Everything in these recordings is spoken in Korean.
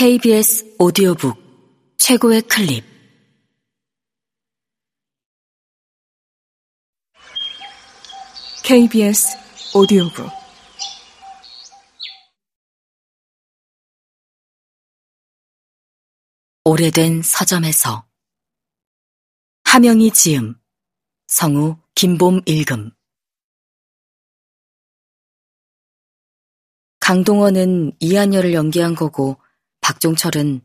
KBS 오디오북 최고의 클립. KBS 오디오북. 오래된 서점에서. 하명이 지음. 성우 김봄 읽음. 강동원은 이한열을 연기한 거고 박종철은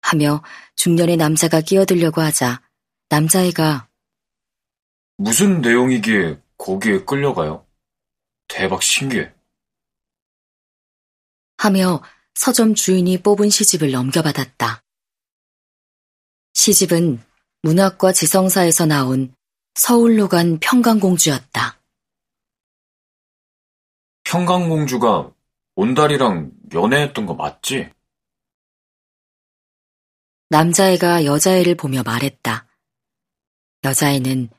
하며 중년의 남자가 끼어들려고 하자 남자애가 무슨 내용이기에 거기에 끌려가요? 대박 신기해. 하며 서점 주인이 뽑은 시집을 넘겨받았다. 시집은 문학과 지성사에서 나온 서울로 간 평강공주였다. 평강공주가 온달이랑 연애했던 거 맞지? 남자애가 여자애를 보며 말했다. 여자애는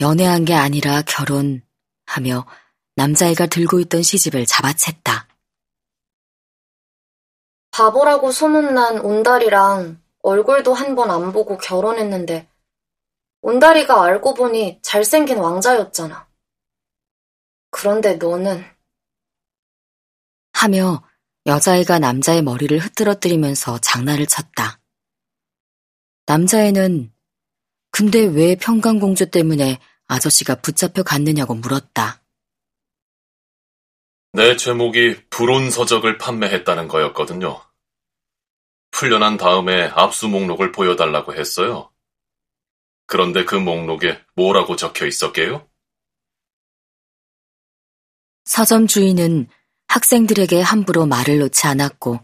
연애한 게 아니라 결혼 하며 남자애가 들고 있던 시집을 잡아챘다. 바보라고 소문난 온달이랑 얼굴도 한 번 안 보고 결혼했는데 온달이가 알고 보니 잘생긴 왕자였잖아. 그런데 너는 하며 여자애가 남자의 머리를 흐트러뜨리면서 장난을 쳤다. 남자애는 근데 왜 평강공주 때문에 아저씨가 붙잡혀 갔느냐고 물었다. 내 제목이 불온서적을 판매했다는 거였거든요. 풀려난 다음에 압수 목록을 보여달라고 했어요. 그런데 그 목록에 뭐라고 적혀 있었게요? 서점 주인은 학생들에게 함부로 말을 놓지 않았고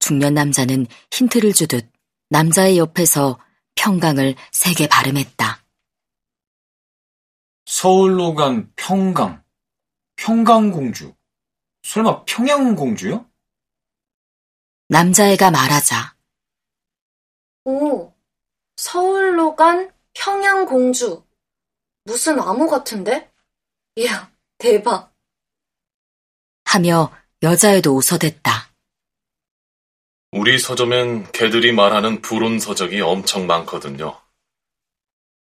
중년 남자는 힌트를 주듯 남자의 옆에서 평강을 세게 발음했다. 서울로 간 평강. 평강공주. 설마 평양공주요? 남자애가 말하자 오, 서울로 간 평양공주. 무슨 암호 같은데? 이야, 대박. 하며 여자애도 웃어댔다. 우리 서점엔 개들이 말하는 불온 서적이 엄청 많거든요.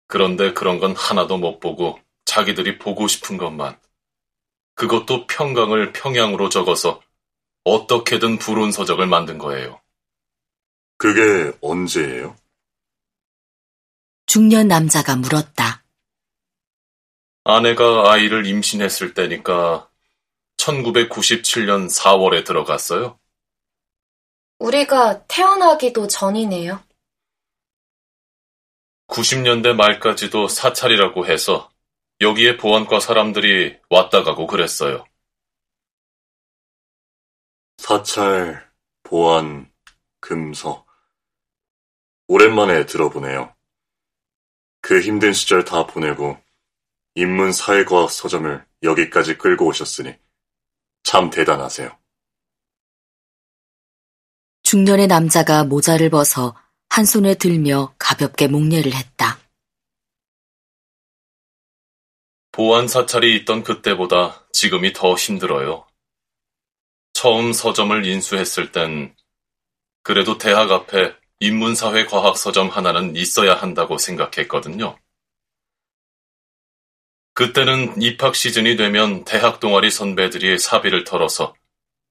그런데 그런 건 하나도 못 보고 자기들이 보고 싶은 것만. 그것도 평강을 평양으로 적어서 어떻게든 불온 서적을 만든 거예요. 그게 언제예요? 중년 남자가 물었다. 아내가 아이를 임신했을 때니까 1997년 4월에 들어갔어요. 우리가 태어나기도 전이네요. 90년대 말까지도 사찰이라고 해서 여기에 보안과 사람들이 왔다 가고 그랬어요. 사찰, 보안, 금서. 오랜만에 들어보네요. 그 힘든 시절 다 보내고 인문사회과학 서점을 여기까지 끌고 오셨으니 참 대단하세요. 중년의 남자가 모자를 벗어 한 손에 들며 가볍게 목례를 했다. 보안 사찰이 있던 그때보다 지금이 더 힘들어요. 처음 서점을 인수했을 땐 그래도 대학 앞에 인문사회 과학 서점 하나는 있어야 한다고 생각했거든요. 그때는 입학 시즌이 되면 대학 동아리 선배들이 사비를 털어서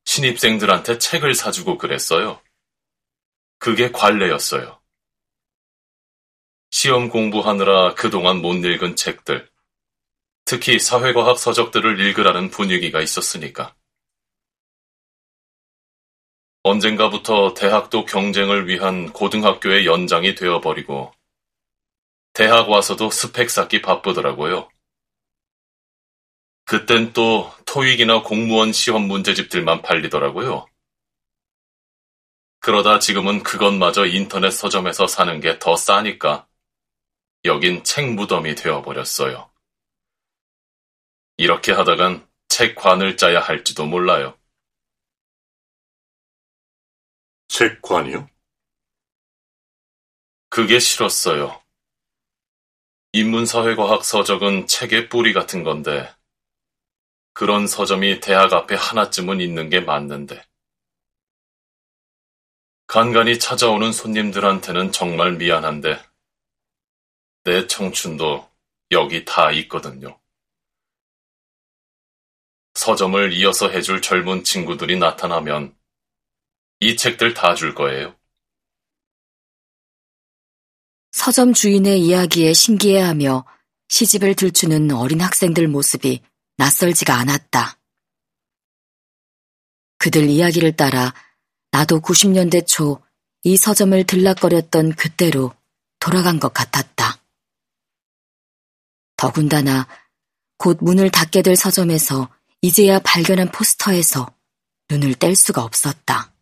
신입생들한테 책을 사주고 그랬어요. 그게 관례였어요. 시험 공부하느라 그동안 못 읽은 책들, 특히 사회과학 서적들을 읽으라는 분위기가 있었으니까. 언젠가부터 대학도 경쟁을 위한 고등학교의 연장이 되어버리고, 대학 와서도 스펙 쌓기 바쁘더라고요. 그땐 또 토익이나 공무원 시험 문제집들만 팔리더라고요. 그러다 지금은 그것마저 인터넷 서점에서 사는 게 더 싸니까 여긴 책 무덤이 되어버렸어요. 이렇게 하다간 책 관을 짜야 할지도 몰라요. 책 관이요? 그게 싫었어요. 인문사회과학 서적은 책의 뿌리 같은 건데, 그런 서점이 대학 앞에 하나쯤은 있는 게 맞는데. 간간히 찾아오는 손님들한테는 정말 미안한데, 내 청춘도 여기 다 있거든요. 서점을 이어서 해줄 젊은 친구들이 나타나면 이 책들 다 줄 거예요. 서점 주인의 이야기에 신기해하며 시집을 들추는 어린 학생들 모습이 낯설지가 않았다. 그들 이야기를 따라 나도 90년대 초 이 서점을 들락거렸던 그때로 돌아간 것 같았다. 더군다나 곧 문을 닫게 될 서점에서 이제야 발견한 포스터에서 눈을 뗄 수가 없었다.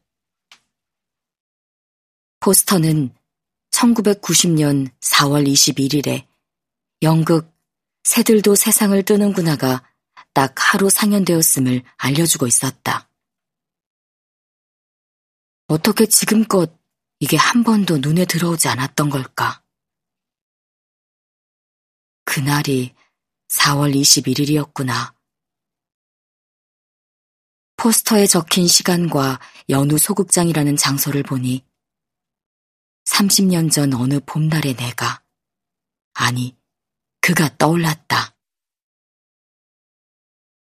포스터는 1990년 4월 21일에 연극 새들도 세상을 뜨는구나가 딱 하루 상연되었음을 알려주고 있었다. 어떻게 지금껏 이게 한 번도 눈에 들어오지 않았던 걸까? 그날이 4월 21일이었구나. 포스터에 적힌 시간과 연우 소극장이라는 장소를 보니 30년 전 어느 봄날의 내가, 아니, 그가 떠올랐다.